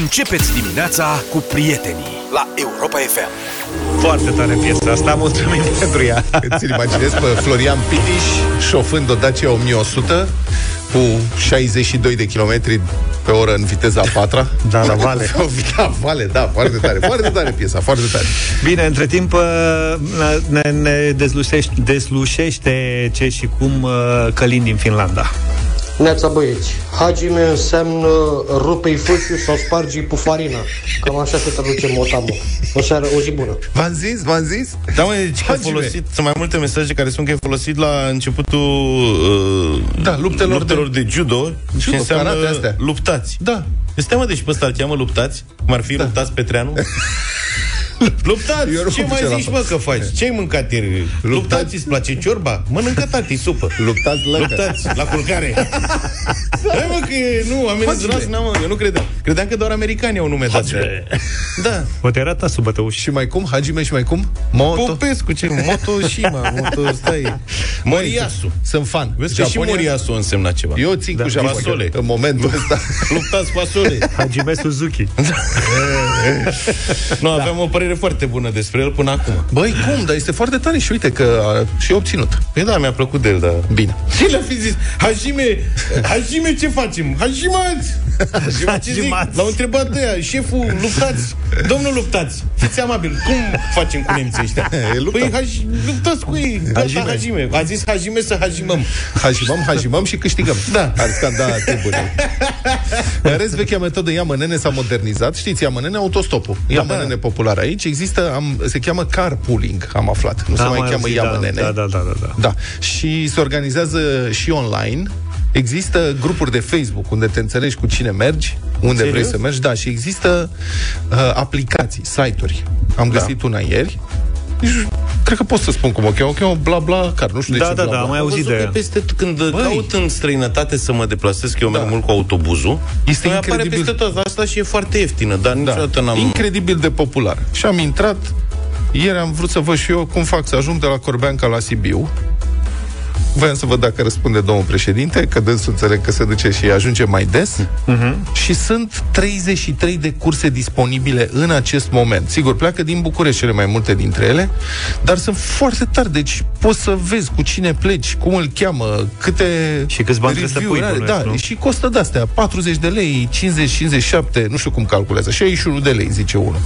Începeți dimineața cu prietenii la Europa FM. Foarte tare piesa asta, mulțumim pentru ea. Îți imaginezi pe Florian Pitiș șofând o Dacia 1100 cu 62 de kilometri pe oră în viteza a patra. Da, la vale. da, vale, da, foarte tare. Foarte tare piesa, foarte tare. Bine, între timp uh, ne, ne dezlușește, dezlușește ce și cum uh, Călin din Finlanda. Neața băieți, Hagime înseamnă rupe-i fâșiu sau spargi pufarina. Cam așa se traduce motamo. O seară, o zi bună. V-am zis, v-am zis? Da, mă, deci că Hagime. folosit, sunt mai multe mesaje care spun că e folosit la începutul uh, Da, luptelor luptelor de, judo, și Judo, înseamnă karate astea. luptați. Da. Este mă, deci pe ăsta îl cheamă luptați? Cum ar fi da. luptați Petreanu? Luptați! Eu nu Ce am mai făcut zici, la mă, că faci? Ce-ai mâncat ieri? Luptați, îți place ciorba? Mănâncă tati supă. Luptați lăcă. Luptați, la culcare. Hai mă, că e, nu, amenințați, n-am, mă, eu nu credeam. Credeam că doar americanii au nume de Da. Poate era ta sub bătăuș. Și mai cum? Hagime și mai cum? Moto. Popescu, ce? Motoshima, Moto, stai. Moriasu. Sunt fan. Vezi că și Moriasu însemna ceva. Eu țin Da, cu Japonia fasole. în momentul ăsta. Luptați fasole. Hajime Suzuki. Nu, aveam o părere foarte bună despre el până acum. Băi, cum? Dar este foarte tare și uite că a și obținut. Păi da, mi-a plăcut de el, dar... Bine. Și le-a fi zis, Hajime, Hajime ce facem? Hajimați! Ce zic? Hajimați. L-au întrebat ăia, șeful, luptați! Domnul luptați! Fiți amabil, cum facem cu nemții ăștia? E, luptăm. Păi haj, luptați cu ei, gata, Hajime. Hajime. A zis Hajime să hajimăm. Hajimăm, hajimăm și câștigăm. Da. Ar scanda timpurile. În rest, vechea metodă ia mănene s-a modernizat. Știți, ia mănene autostopul. Ia Da. mănene popular aici. Există, am, se cheamă carpooling, am aflat. Nu se Am mai cheamă auzit, ia da, mănene. Da, da, da, da, da. Da. Și se organizează și online. Există grupuri de Facebook unde te înțelegi cu cine mergi, unde Serios? vrei să mergi, da, și există uh, aplicații, site-uri. Am Da. găsit una ieri. Nici nu- Cred că pot să spun cum o cheamă. O cheamă bla bla car. Nu știu de Da, ce da, bla, da, bla. am mai Am auzit văzut de că ea. peste tot, când Băi. caut în străinătate să mă deplasez, că eu merg Da. mult cu autobuzul, Este îmi apare incredibil. peste tot asta și e foarte ieftină, dar Da. niciodată n-am... Incredibil de popular. Și am intrat, ieri am vrut să văd și eu cum fac să ajung de la Corbeanca la Sibiu. Voiam să văd dacă răspunde domnul președinte, că dânsul înțeleg că se duce și ajunge mai des. Uh-huh. Și sunt 33 de curse disponibile în acest moment. Sigur, pleacă din București cele mai multe dintre ele, dar sunt foarte tari. Deci poți să vezi cu cine pleci, cum îl cheamă, câte Și câți bani trebuie să review-uri pui, are. bănuiesc, Da, nu? și costă de-astea 40 de lei, 50, 57, nu știu cum calculează, 61 de lei, zice unul.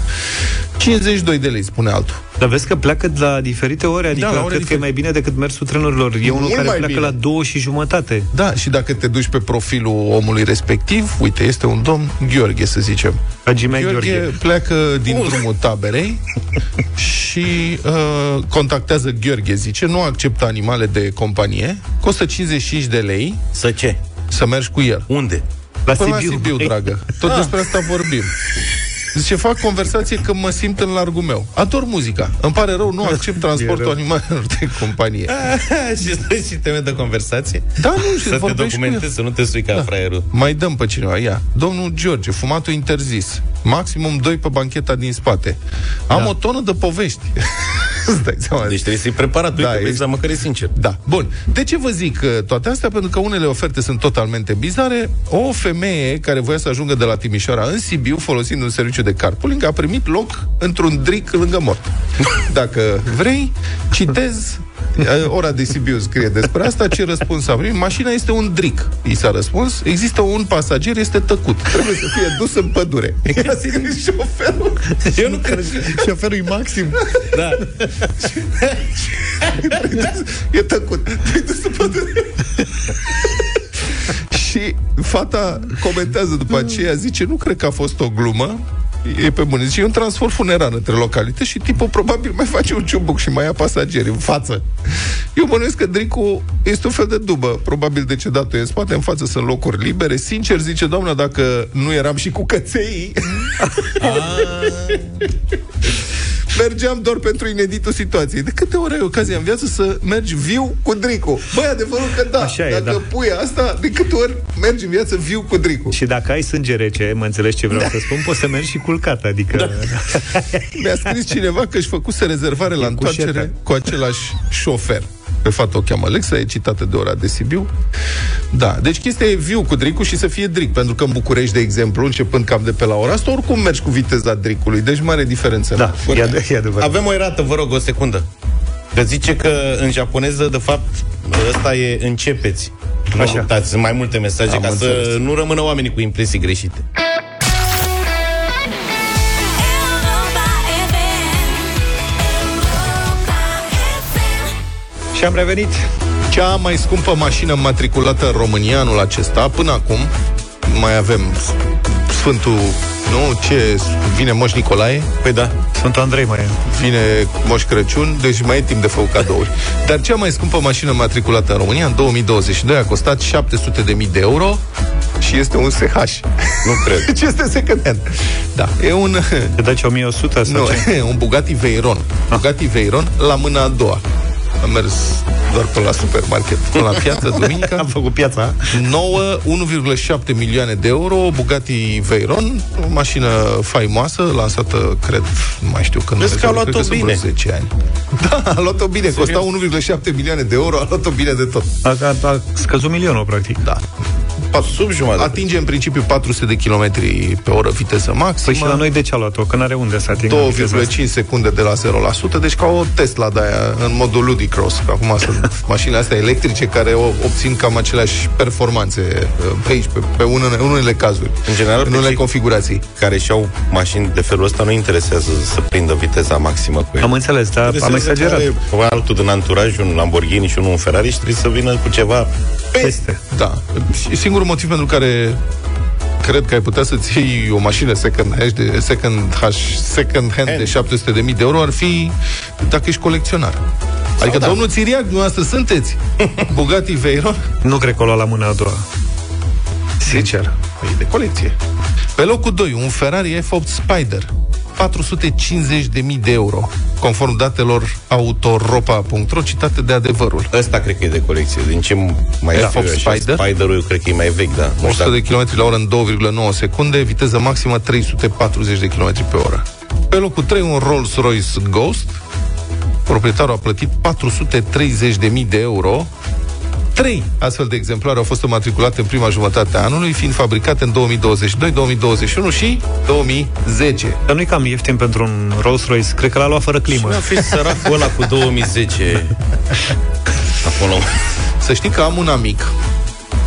52 de lei, spune altul. Dar vezi că pleacă de la diferite ore, adică Da, la ore cred că e diferite. mai bine decât mersul trenurilor. E unul Mult care mai pleacă bine. la două și jumătate. Da, și dacă te duci pe profilul omului respectiv, uite, este un domn Gheorghe, să zicem. Hajime Gheorghe, Gheorghe. pleacă din drumul taberei și uh, contactează Gheorghe, zice, nu acceptă animale de companie, costă 55 de lei Să ce? să mergi cu el. Unde? La Până Sibiu. la Sibiu, Ei, dragă. Tot despre asta vorbim. Zice, fac conversație că mă simt în largul meu. Ador muzica. Îmi pare rău, nu accept transportul rău. animalelor de companie. și stai și teme de conversație? Da, nu, și Să te vorbești cu el. documentezi, să nu te sui ca da. fraierul. Mai dăm pe cineva, ia. Domnul George, fumatul interzis. Maximum 2 pe bancheta din spate. Am Da. o tonă de povești. Îți dai seama? Deci trebuie să-i preparat, uite, Da, da, vezi, ești- dar măcar e sincer. Da, bun. De ce vă zic uh, toate astea? Pentru că unele oferte sunt totalmente bizare. O femeie care voia să ajungă de la Timișoara în Sibiu, folosind un serviciu de carpooling, a primit loc într-un dric lângă mort. Dacă vrei, citez uh, ora de Sibiu scrie despre asta, ce răspuns a primit? Mașina este un dric, i s-a răspuns. Există un pasager, este tăcut. Trebuie să fie dus în pădure. I-a scris șoferul. Eu nu cred. Șoferul e maxim. Da. E tăcut. Te-ai dus în pădure. Și fata comentează după aceea, zice, nu cred că a fost o glumă, e pe bune. Zice, e un transport funerar între localități și tipul probabil mai face un ciubuc și mai ia pasageri în față. Eu bănuiesc că Dricu este un fel de dubă. Probabil decedatul e în spate, în față sunt locuri libere. Sincer, zice, doamna, dacă nu eram și cu căței, mergeam doar pentru ineditul situației. De câte ori ai ocazia în viață să mergi viu cu Dricu? Băi, adevărul că da. Așa e, dacă da. pui asta, de câte ori mergi în viață viu cu Dricu? Și dacă ai sânge rece, mă înțelegi ce vreau să spun, poți să mergi și culcat, adică... Da. Mi-a scris cineva că își făcuse rezervare la E întoarcere cușetă. cu același șofer. Pe fată o cheamă Alexa, e citată de ora de Sibiu. Da, deci chestia e viu cu dricul și să fie dric, pentru că în București, de exemplu, începând cam de pe la ora asta, oricum mergi cu viteza dricului, deci mare diferență. Da, e, ad- e adevărat. Avem o erată, vă rog, o secundă. Că zice că în japoneză, de fapt, ăsta e începeți. Nu Așa. Uitați, sunt mai multe mesaje Am ca înțeles. să nu rămână oamenii cu impresii greșite. Și am revenit. Cea mai scumpă mașină matriculată în România anul acesta, până acum, mai avem Sfântul, nu? Ce? Vine Moș Nicolae, Păi da. Sfântul Andrei mai e. vine Moș Crăciun, deci mai e timp de făcut cadouri. Dar cea mai scumpă mașină matriculată în România, în 2022, a costat 700.000 de euro și este un SH. Nu cred. Deci este second hand. Da, e un... Te dai 1100 sau Nu, ce? un Bugatti Veyron. Bugatti Veyron la mâna a doua. Am mers doar până la supermarket, până la piață, duminica. Am făcut piața. 9, 1,7 milioane de euro, Bugatti Veyron, o mașină faimoasă, lansată, cred, nu mai știu când. Vezi că a cred luat-o sunt vreo bine. 10 ani. Da, a luat-o bine, costa 1,7 milioane de euro, a luat-o bine de tot. A, a, a scăzut milionul, practic. Da. Sub jumătate. Atinge în principiu 400 de km pe oră viteză maximă. Păi și la noi de ce a luat-o? Că n-are unde să atingă viteza asta. 2,5 secunde de la 0 la 100, deci ca o Tesla de aia în modul ludicros. Că acum sunt mașinile astea electrice care o, obțin cam aceleași performanțe uh, pe aici, pe, pe unele, în unele cazuri. În general, în pe unele cei- configurații. care și-au mașini de felul ăsta nu interesează să prindă viteza maximă cu ele. Am înțeles, dar am Interesează exagerat. că are Altul din anturaj, un Lamborghini și unul un Ferrari și trebuie să vină cu ceva Peste. Da. Și singurul motiv pentru care cred că ai putea să-ți iei o mașină second hand de, second, H, second hand de 700 de mii de euro ar fi dacă ești colecționar. Adică, da. domnul Țiriac, dumneavoastră sunteți Bugatti Veyron? Nu cred că o lua la mâna a doua. Sincer. Păi de colecție. Pe locul 2, un Ferrari F8 Spider. 450.000 de euro, conform datelor autoropa.ro citate de adevărul. Ăsta cred că e de colecție. Din ce mai Era știu eu Fox așa, Spider? Spider-ul eu cred că e mai vechi, da. Nu 100 știu de km la oră în 2,9 secunde, viteză maximă 340 de km pe oră. Pe locul 3, un Rolls-Royce Ghost. Proprietarul a plătit 430.000 de euro. Trei astfel de exemplare au fost matriculate în prima jumătate a anului, fiind fabricate în 2022, 2021 și 2010. Dar nu-i cam ieftin pentru un Rolls-Royce. Cred că l-a luat fără climă. Nu a fi săracul ăla cu 2010 acolo. Să știi că am un amic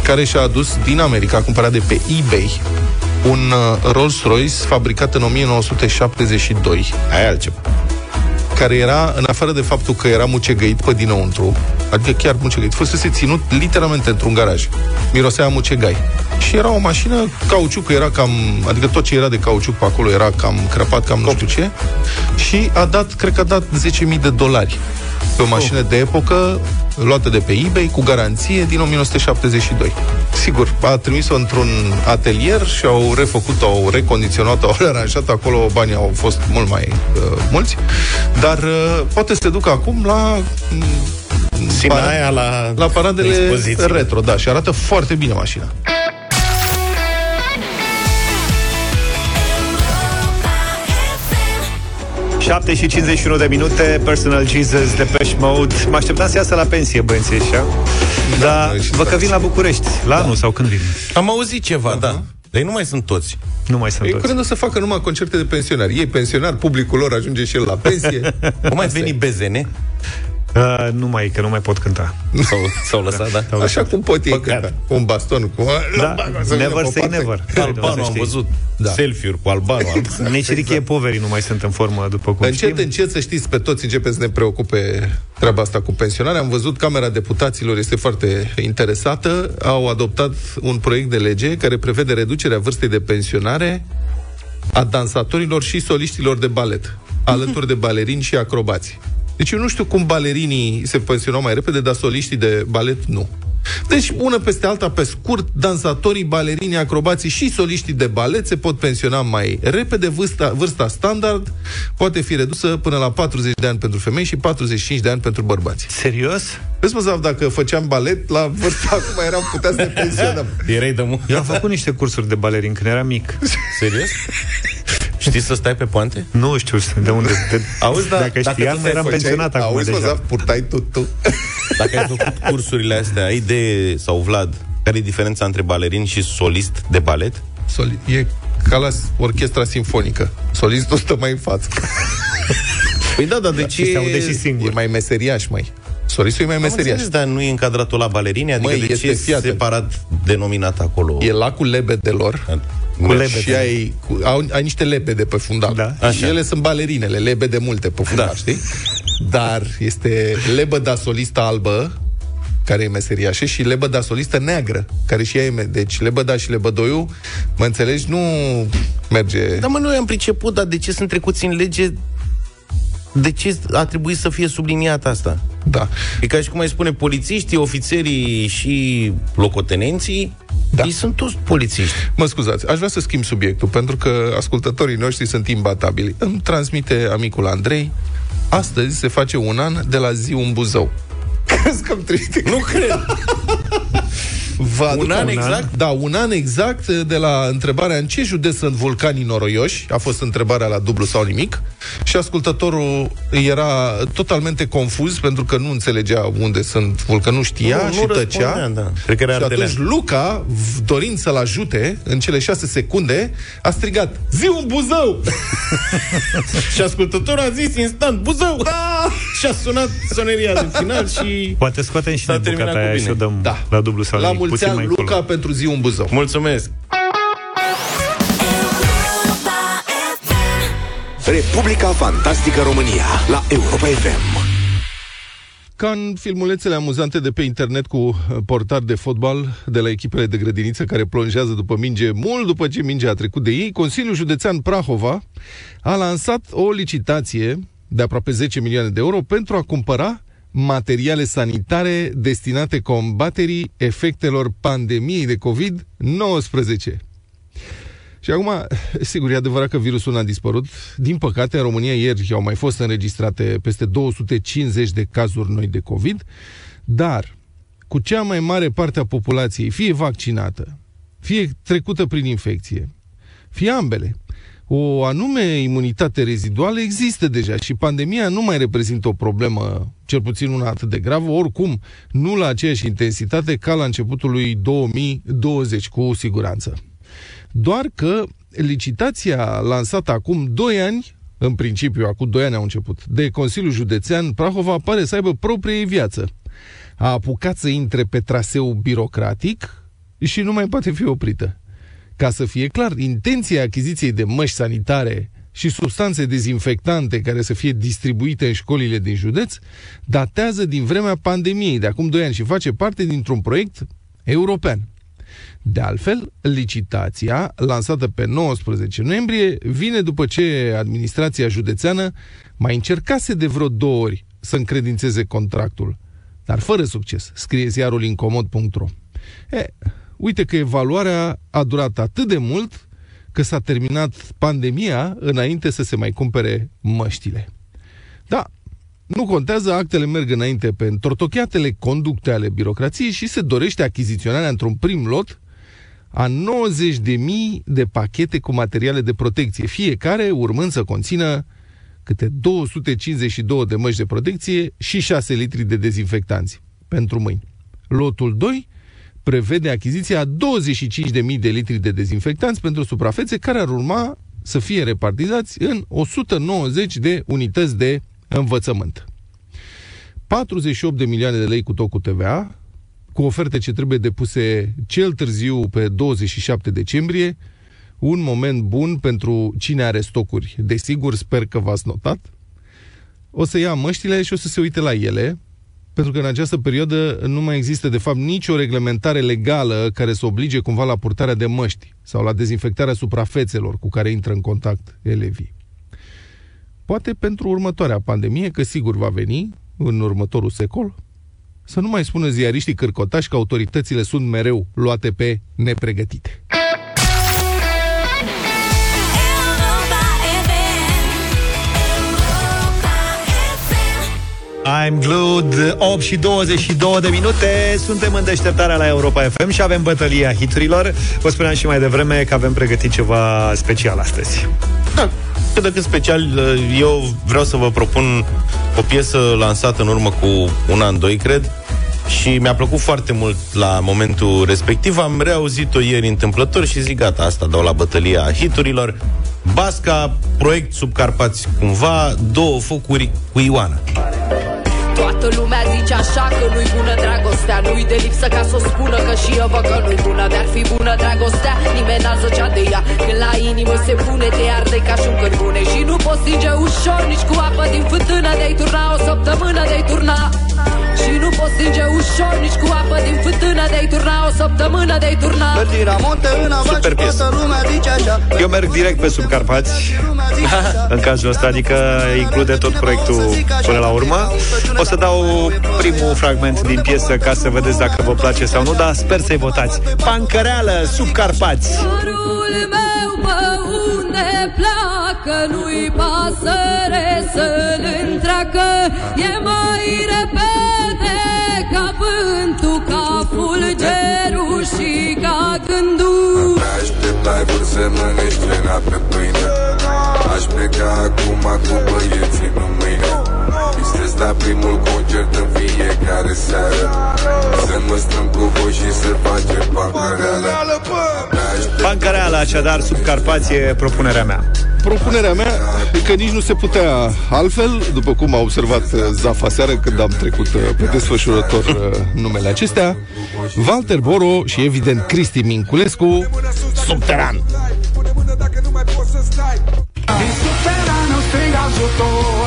care și-a adus din America, a cumpărat de pe eBay, un uh, Rolls-Royce fabricat în 1972, Ai altceva. Care era, în afară de faptul că era mucegăit pe dinăuntru, adică chiar mucegăit, fusese ținut literalmente într-un garaj. Mirosea a mucegai. Și era o mașină, cauciucul era cam, adică tot ce era de cauciuc pe acolo era cam crăpat, cam nu știu ce. Și a dat, cred că a dat 10.000 de dolari pe o mașină de epocă luată de pe eBay cu garanție din 1972. Sigur, a trimis-o într-un atelier și au refăcut-o, au recondiționat-o, au aranjat acolo, banii au fost mult mai uh, mulți, dar uh, poate să se ducă acum la mm, Sinaia la, la paradele expoziție. retro, da, și arată foarte bine mașina. 7 și 51 de minute, Personal Jesus, Depeche Mode. Mă așteptam să iasă la pensie băieții ăștia. Dar noi și văd că toți. vin la București. La anul sau când vin? Am auzit ceva, da. Dar ei nu mai sunt toți. Nu mai sunt Eu toți. cred o să facă numai concerte de pensionari. Ei pensionar, publicul lor ajunge și el la pensie. Cum mai Asta e. veni BZN? Uh, nu mai, că nu mai pot cânta. S-au, s-au lăsat, da? Așa cum pot ei, Păcat. cânta, cu un baston, cu... Da, Să vină never pe o say parte. never. Albano, am văzut Da. da. selfie-uri cu Albano. Necirichie exact. poverii nu mai sunt în formă, după cum Încet, știm. încet, să știți, pe toți începe să ne preocupe treaba asta cu pensionare. Am văzut, Camera Deputaților este foarte interesată. Au adoptat un proiect de lege care prevede reducerea vârstei de pensionare a dansatorilor și soliștilor de balet, alături de balerini și acrobați. Deci eu nu știu cum balerinii se pensionau mai repede, dar soliștii de balet nu. Deci, una peste alta, pe scurt, dansatorii, balerinii, acrobații și soliștii de balet se pot pensiona mai repede. Vârsta, vârsta standard poate fi redusă până la 40 de ani pentru femei și 45 de ani pentru bărbați. Serios? Vezi, mă, Zav, dacă făceam balet, la vârsta acum eram putea să ne pensionăm. Erai de mu- Eu am făcut niște cursuri de balerin când eram mic. Serios? Știi să stai pe poante? Nu știu de unde. De, Auzi, da, dacă dacă știam, tu eram făceai- pensionat acum Auzi, mă, deja. Zaf, purtai tu, tu. Dacă ai făcut cursurile astea, ai idee, sau Vlad, care e diferența între balerin și solist de balet? Soli- e ca la orchestra simfonică. Solistul stă mai în față. Păi da, dar de ce... Și se aude și singur. E mai meseriaș, mai. Solistul e mai Am meseriaș. înțeles, dar nu e încadratul la balerini? Adică Măi, de este, ce fii e atent. separat denominat acolo? E lacul lebedelor. Cu lebede. Și ai, cu, au, ai niște lebede pe fundal. Da. Și Așa. ele sunt balerinele, lebede multe pe fundal, Da. știi? Dar este lebăda solistă albă, care e meseriașă, și lebăda solistă neagră, care și ea e... me- Deci lebăda și lebădoiul, mă înțelegi, nu merge... Da, mă, noi am priceput, dar de ce sunt trecuți în lege? De ce a trebuit să fie subliniat asta? Da. E ca și cum ai spune, polițiștii, ofițerii și locotenenții, Da. ei sunt toți polițiști. Mă scuzați, aș vrea să schimb subiectul, pentru că ascultătorii noștri sunt imbatabili. Îmi transmite amicul Andrei, astăzi se face un an de la zi un Buzău. Crezi că am triste? Nu cred. Vă aduc Un an aminte- exact? Da, un an exact de la întrebarea în ce județ sunt vulcanii noroioși, a fost întrebarea la dublu sau nimic, și ascultătorul era totalmente confuz pentru că nu înțelegea unde sunt vulcani, nu știa Nu, și nu tăcea. răspundea, da. Cred că era și ardelean. atunci Luca, v- dorind să-l ajute, în cele șase secunde, a strigat, zi un Buzău! și ascultătorul a zis instant, Buzău! Da! și a sunat soneria de final și... Poate scoatem și S-a noi terminat bucata cu aia bine. și o dăm Da. la dublu sau La nimic, mulți puțin ani, mai Luca, încolo. pentru zi un Buzău. Mulțumesc! Republica Fantastică România la Europa FM. Ca în filmulețele amuzante de pe internet cu uh, portari de fotbal de la echipele de grădiniță care plonjează după minge mult după ce mingea a trecut de ei, Consiliul Județean Prahova a lansat o licitație de aproape 10 milioane de euro pentru a cumpăra materiale sanitare destinate combaterii efectelor pandemiei de COVID-19. Și acum, sigur, e adevărat că virusul n-a dispărut. Din păcate, în România ieri au mai fost înregistrate peste 250 de cazuri noi de COVID, dar cu cea mai mare parte a populației, fie vaccinată, fie trecută prin infecție, fie ambele, o anume imunitate reziduală există deja și pandemia nu mai reprezintă o problemă, cel puțin una atât de gravă, oricum nu la aceeași intensitate ca la începutul lui 2020, cu siguranță. Doar că licitația lansată acum 2 ani, în principiu, acum 2 ani au început, de Consiliul Județean Prahova pare să aibă proprie ei viață. A apucat să intre pe traseu birocratic și nu mai poate fi oprită. Ca să fie clar, intenția achiziției de măști sanitare și substanțe dezinfectante care să fie distribuite în școlile din județ datează din vremea pandemiei de acum 2 ani și face parte dintr-un proiect european. De altfel, licitația, lansată pe 19 noiembrie, vine după ce administrația județeană mai încercase de vreo două ori să încredințeze contractul, dar fără succes, scrie ziarul incomod.ro. E, uite că evaluarea a durat atât de mult că s-a terminat pandemia înainte să se mai cumpere măștile. Da, nu contează, actele merg înainte pe întortocheatele conducte ale birocrației și se dorește achiziționarea într-un prim lot a 90.000 de pachete cu materiale de protecție, fiecare urmând să conțină câte 252 de măști de protecție și 6 litri de dezinfectanți pentru mâini. Lotul 2 prevede achiziția a 25.000 de litri de dezinfectanți pentru suprafețe care ar urma să fie repartizați în 190 de unități de învățământ. 48 de milioane de lei cu tot cu TVA, cu oferte ce trebuie depuse cel târziu pe 27 decembrie, un moment bun pentru cine are stocuri. Desigur, sper că v-ați notat. O să ia măștile și o să se uite la ele, pentru că în această perioadă nu mai există, de fapt, nicio reglementare legală care să oblige cumva la purtarea de măști sau la dezinfectarea suprafețelor cu care intră în contact elevii. Poate pentru următoarea pandemie, că sigur va veni în următorul secol, să nu mai spună ziariștii cârcotași că autoritățile sunt mereu luate pe nepregătite. I'm glued 8 și 22 de minute Suntem în deșteptarea la Europa FM Și avem bătălia hiturilor Vă spuneam și mai devreme că avem pregătit ceva special astăzi Da, cât de cât special, eu vreau să vă propun o piesă lansată în urmă cu un an, doi, cred, și mi-a plăcut foarte mult la momentul respectiv. Am reauzit-o ieri întâmplător și zic, gata, asta dau la bătălia hiturilor. Basca, proiect subcarpați cumva, două focuri cu Ioana. Toată lumea zice așa că nu-i bună dragostea. Nu-i de lipsă ca să o spună că și eu văd că nu-i bună. Dar fi bună dragostea, nimeni n-a zăcea de ea. Când la inimă se pune, te arde ca și un cărbune. Și nu poți stinge ușor nici cu apă din fântână De-ai turna o săptămână, de-ai turna. și nu poți stinge ușor nici cu apă din fântână. De-ai turna o săptămână, de-ai turna. Super piesă. Eu merg direct pe Subcarpați. În cazul ăsta, adică include tot proiectul până la urmă. O să dau primul fragment din piesă Ca să vedeți dacă vă place sau nu Dar sper să-i votați. Pancăreală, Subcarpați. Dorul meu pe unde pleacă Nu-i pasăre să-l întreacă. E mai repede fulgerul și ca gândul. Aștept live-uri să mănânci trena pe pâine. Aș pleca acum cu băieții în mâine. Visez la primul concert în fiecare seară. Să mă strâng cu voi și să facem pancăreală Pancăreală, așadar, Subcarpați e propunerea mea. Propunerea mea e că nici nu se putea altfel, după cum a observat uh, Zafa seară când am trecut uh, pe desfășurător uh, numele acestea, Walter Boro și evident Cristi Minculescu, subteran. Din subteranul strig ajutor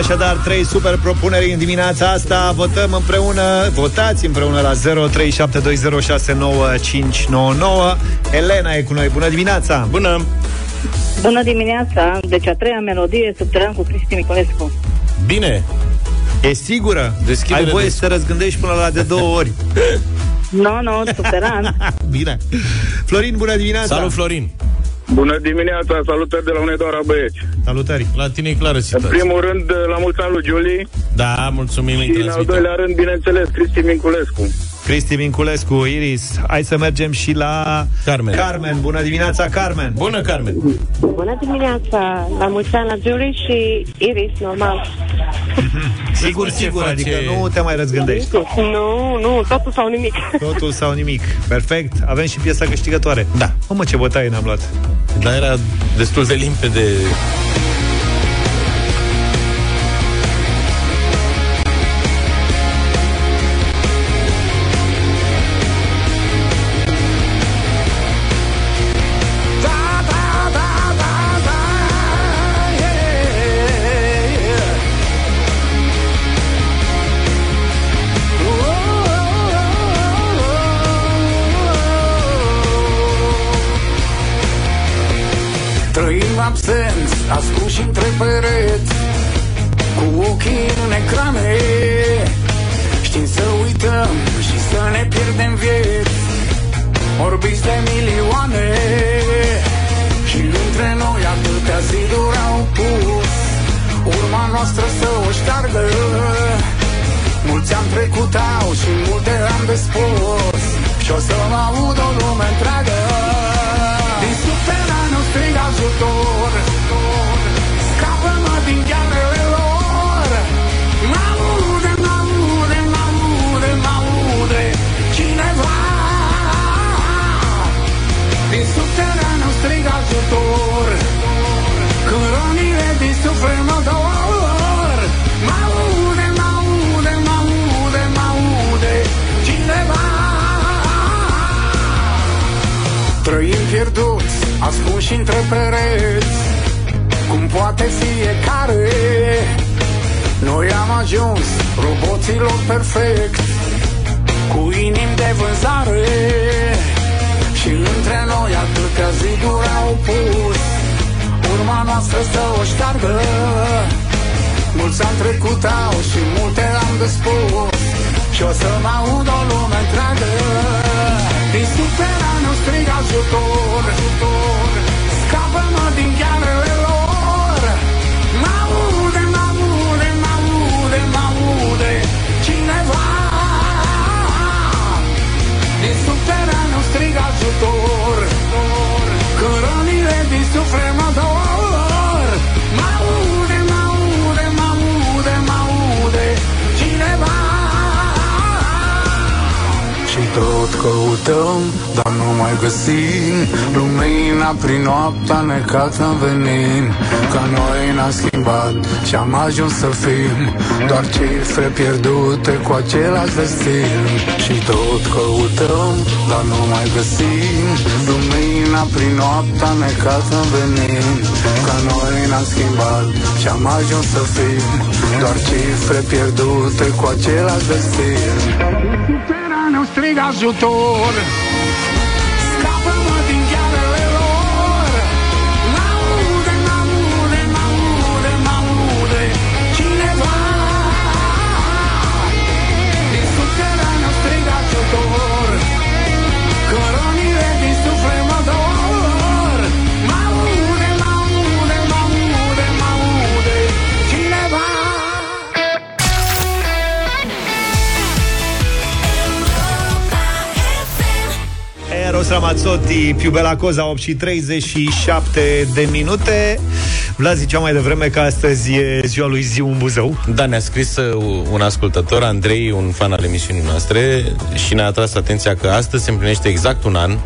Așadar, trei super propuneri în dimineața asta Votăm împreună, votați împreună la 0372069599 Elena e cu noi, bună dimineața! Bună! Bună dimineața! Deci a treia melodie, Subteran cu Cristi Nicolescu. Bine! E sigură? Deschide-le Ai voie des- să te răzgândești până la de două ori Nu, nu, Subteran. Bine Florin, bună dimineața! Salut, Florin! Bună dimineața, salutări de la Unedoara Băieți. Salutări! La tine e clară În situația. primul rând, la mulți ani lui Julie Da, mulțumim, îi și în al transmitem. doilea rând, bineînțeles, Cristi Minculescu. Cristi Minculescu, Iris Hai să mergem și la Carmen. Carmen, bună dimineața, Carmen Bună, Carmen! Bună dimineața! La mulți ani la Julie și Iris, normal. Sigur, ce sigur, face- adică nu te mai răzgândești Nu, nu, totul sau nimic. Totul sau nimic Perfect, avem și piesa câștigătoare Da. O, mă, ce bătaie ne-am luat Dar era destul de limpede. Pereți Cu ochii în ecrane. Știm să uităm și să ne pierdem vieți. Orbiți de milioane Și între noi atâtea ziduri au pus. Urma noastră să o șteargă. Mulți am trecut au și multe am de spus. Și o să mă aud o lume întreagă ascunși între pereți Cum poate fiecare. Noi am ajuns roboților perfect Cu inimi de vânzare. Și între noi atâtea ziduri au pus Urma noastră să o șteargă. Mulți am trecut au și multe am de spus Și o să mă aud o lume întreagă. Din subterane strig ajutor, ajutor. Scapă-mă din ghearele lor. Mă-aude, mă-aude, mă-aude, mă-aude Cineva Din subterane strig ajutor. Când rănile din suflet mă dor tot căutăm, dar nu mai găsim. Lumina prin noaptea necată în venin. Ca noi n-am schimbat și am ajuns să fim. Doar cifre pierdute cu același destin Și tot căutăm, dar nu mai găsim. Lumina prin noaptea necată în venin. Ca noi n-am schimbat și am ajuns să fim. Doar cifre pierdute cu același destin Subterane strig ajutor Eros Ramazzotti, più bella cosa, 8 și 37 de minute. Vlad zicea mai devreme că astăzi e ziua lui Ziu în Buzău. Da, ne-a scris uh, un ascultător, Andrei, un fan al emisiunii noastre, și ne-a atras atenția că astăzi se împlinește exact un an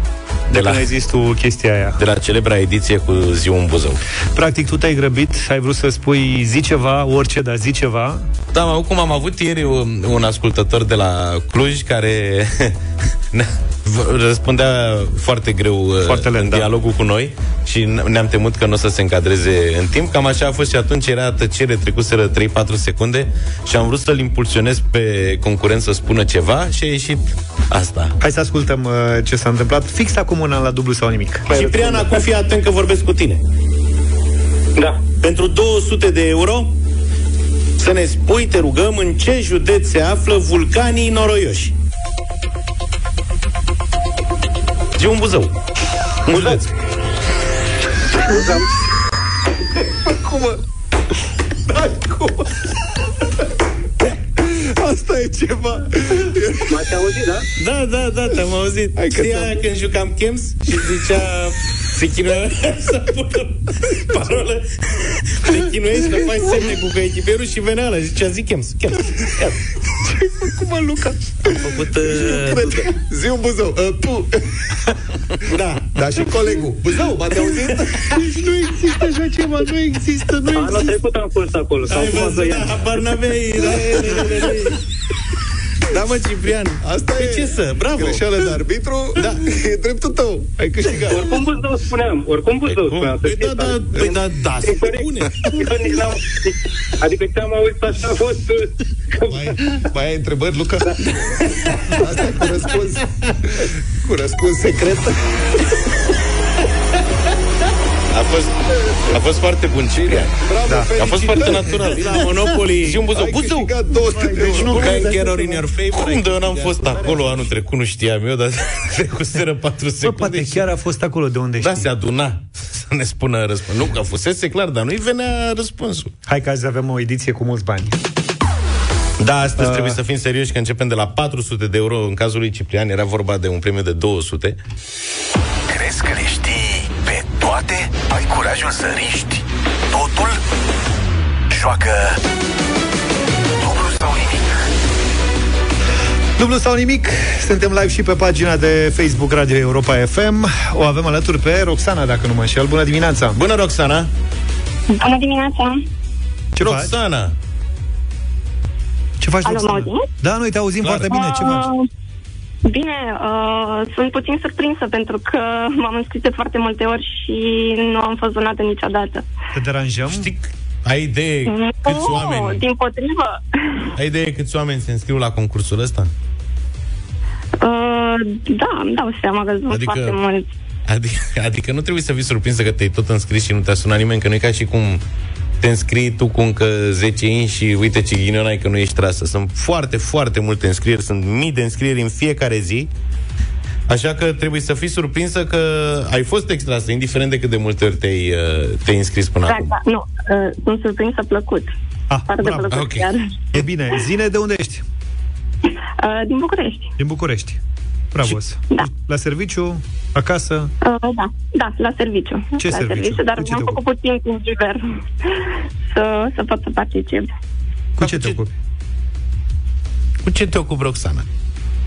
De la... când ai zis tu chestia aia. de la celebra ediție cu Ziua în Buzău. Practic, tu te-ai grăbit, ai vrut să spui zi ceva, orice, dar zi ceva. Da, mă, cum am avut ieri un, un ascultător de la Cluj care ne- v- răspundea foarte greu uh, Foarte lent, în da. dialogul cu noi și n- ne-am temut că nu o să se încadreze în timp. Cam așa a fost și atunci, era tăcere, trecuseră 3-4 secunde și am vrut să-l impulsionez pe concurent să spună ceva și a ieșit asta. Hai să ascultăm uh, ce s-a întâmplat fix acum un an la dublu sau nimic. Ciprian, acum fii atent că vorbesc cu tine. Da. Pentru 200 de euro să ne spui, te rugăm, în ce județ se află vulcanii noroioși. Zi un Buzău. Un județ. Cum? Cum? Asta e ceva. M-ați auzit, da? Da, da, da, te-am auzit. Hai că Știi te-am- aia când jucam Chems și zicea se chinuia să pună parolă te chinuiești că faci semne cu coechipierul și venea ăla zicea zi Chems, Chems. Chems. Cum mă, Luca? Am făcut uh, Zi un Buzău, uh, tu. Da. Da, și colegul. Buzău, m-ați auzit? Deci nu există așa ceva, nu există, nu Anul există. trecut am fost acolo. Sau Ai acum văzut, doi da, ani. habar n-aveai. Da, da, da, da, da. Da, mă, Ciprian, Asta Păi e ce să, bravo. greșeală de arbitru. Da. E dreptul tău. Ai câștigat. Oricum Buzău spuneam, oricum Buzău Cum? spuneam. să Păi da, știți, da, păi da, da, E se corect. pune. Eu nici n-am- Adică ce am auzit așa a fost uh, Mai, mai ai întrebări, Luca? Asta e cu răspuns. Cu răspuns secret. A fost, a fost foarte bun, Ciprian. Bravo, Da. A fost felicitări. foarte natural. La Monopoly. Și un buzău. Ai Buzău. câștigat 200 de Deci nu euro. ca în error in your favor. Cum de eu n-am fost acolo anul trecut, nu știam eu, dar trecuseră 4 Bă, secunde. poate și- chiar a fost acolo de unde Da, știi. se aduna să ne spună răspuns. Nu, că fusese clar, dar nu-i venea răspunsul. Hai că azi avem o ediție cu mulți bani. Da, astăzi uh... trebuie să fim serioși că începem de la 400 de euro. În cazul lui Ciprian era vorba de un premiu de 200. Crezi că le știi pe toate? Ai curajul să riști totul? Joacă dublu sau nimic. Dublu sau nimic, suntem live și pe pagina de Facebook Radio Europa FM. O avem alături pe Roxana, dacă nu mă înșel. Bună dimineața! Bună, Roxana! Bună dimineața! Ce faci? Roxana! Ce faci, Alo, Roxana? mă auziți? Da, noi te auzim Clar. foarte bine. Ce faci? Uh, Bine, uh, sunt puțin surprinsă pentru că m-am înscris de foarte multe ori și nu am fost zonată niciodată. Te deranjăm? Știi, ai idee câți Nu, oameni... din potrivă. Ai idee câți oameni se înscriu la concursul ăsta? Uh, da, îmi dau seama că sunt Adică- foarte mulți. Adică, adică nu trebuie să fii surprinsă că te-ai tot înscris și nu te-a sunat nimeni, că nu e ca și cum te înscrii tu cu încă 10 ani și uite ce ghinion ai că nu ești trasă. Sunt foarte, foarte multe înscrieri, sunt mii de înscrieri în fiecare zi, așa că trebuie să fii surprinsă că ai fost extrasă, indiferent de cât de multe ori te-ai, uh, te-ai înscris până Da, acum. da, nu, uh, sunt surprinsă plăcut. Ah, Foarte bravo. plăcut ok. chiar. E bine. Zine de unde ești? Uh, din București. Din București. Bravo. Da. La serviciu, acasă. Uh, da, da, la serviciu. Ce la serviciu? dar Cu ce mi-am te făcut puțin timp liber să, să pot să particip. Cu ce te ocupi? Cu ce te ocupi, Roxana?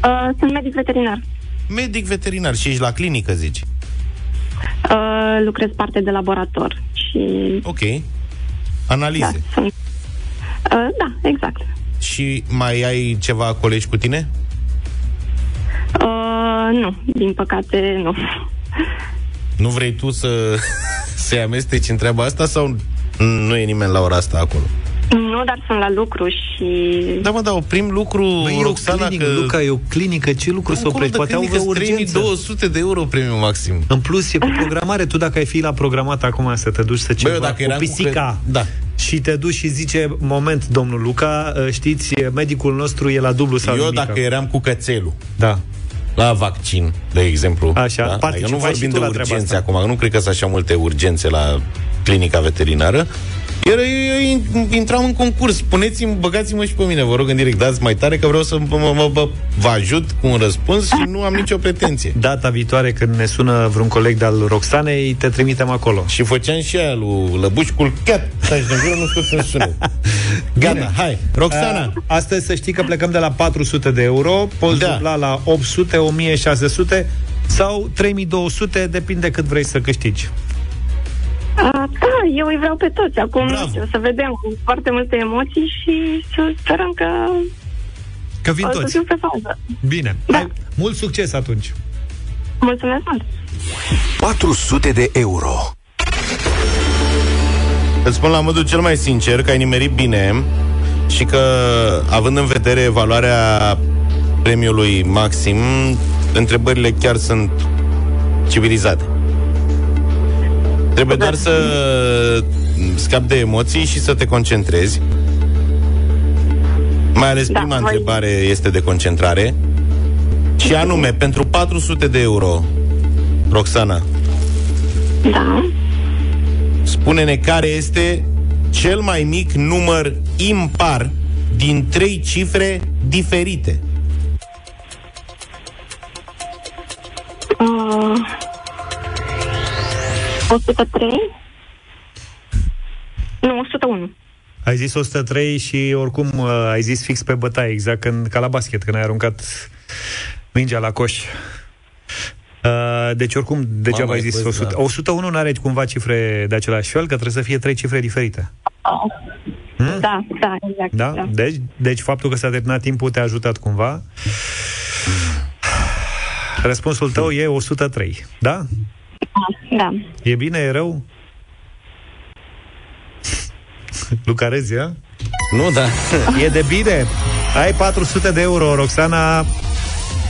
Uh, sunt medic veterinar. Medic veterinar și ești la clinică, zici. Uh, lucrez parte de laborator și... Ok. Da, Analize. sunt... Uh, da, exact. Și mai ai ceva colegi cu tine? Uh, nu, din păcate, nu. Nu vrei tu să se amesteci în treaba asta sau nu e nimeni la ora asta acolo? Nu, dar sunt la lucru și... Da, mă, da, oprim lucru, Băi, e o Roxana, clinică, că... Luca, e o clinică, ce lucru să oprești? Poate au vreo urgență. 3200 de euro premiu maxim. În plus, e cu programare. Tu dacă ai fi la programat acum să te duci să ceva eu dacă cu eram cu pisica cre- da. și te duci și zice, moment, domnul Luca, știți, medicul nostru e la dublu sau Eu nimic dacă acum." eram cu cățelul Da. La vaccin, de exemplu. Așa, da? participai Adică nu și vorbim tu de la treaba urgențe asta. acum, nu cred că sunt așa multe urgențe la clinica veterinară. Iar eu in- intram în concurs. Puneți-mi, băgați-mă și pe mine, vă rog, în direct, dați mai tare, că vreau să mă, mă, mă, mă, vă ajut cu un răspuns și nu am nicio pretenție. Data viitoare când ne sună vreun coleg de-al Roxanei, te trimitem acolo. Și făceam și aia lui Lăbușcul, chiar, stai și de nu scot în sunet. Gata, Bine. hai, Roxana. Uh, astăzi să știi că plecăm de la 400 de euro, poți Da. dubla la 800, 1600 sau 3200, depinde cât vrei să câștigi. Uh, da, eu îi vreau pe toți. Acum, Bravo. nu știu, să vedem cu foarte multe emoții și să sperăm că Că vin o să toți. fiu pe fază. Bine. Da. Hai, mult succes atunci. Mulțumesc mult! 400 de euro. Îți spun la modul cel mai sincer că ai nimerit bine și că, având în vedere valoarea premiului maxim, întrebările chiar sunt civilizate. Trebuie doar să scapi de emoții și să te concentrezi. Mai ales Da, prima voi- întrebare este de concentrare. Și anume, pentru 400 de euro, Roxana, Da. Spune-ne care este cel mai mic număr impar din trei cifre diferite. 103? Nu, 101. Ai zis 103 și oricum uh, ai zis fix pe bătaie, exact când, ca la basket, când ai aruncat mingea la coș. Uh, deci oricum degeaba Mamă, ai ai zis fost, 100. da. 101 nu are cumva cifre de același fel, că trebuie să fie trei cifre diferite. Hmm? Da, da, exact. Da? Deci, deci faptul că s-a terminat timpul te-a ajutat cumva. Răspunsul tău e 103, da? Da. E bine, e rău? Lucarezi, a? Nu, da. E de bine. Ai 400 de euro, Roxana,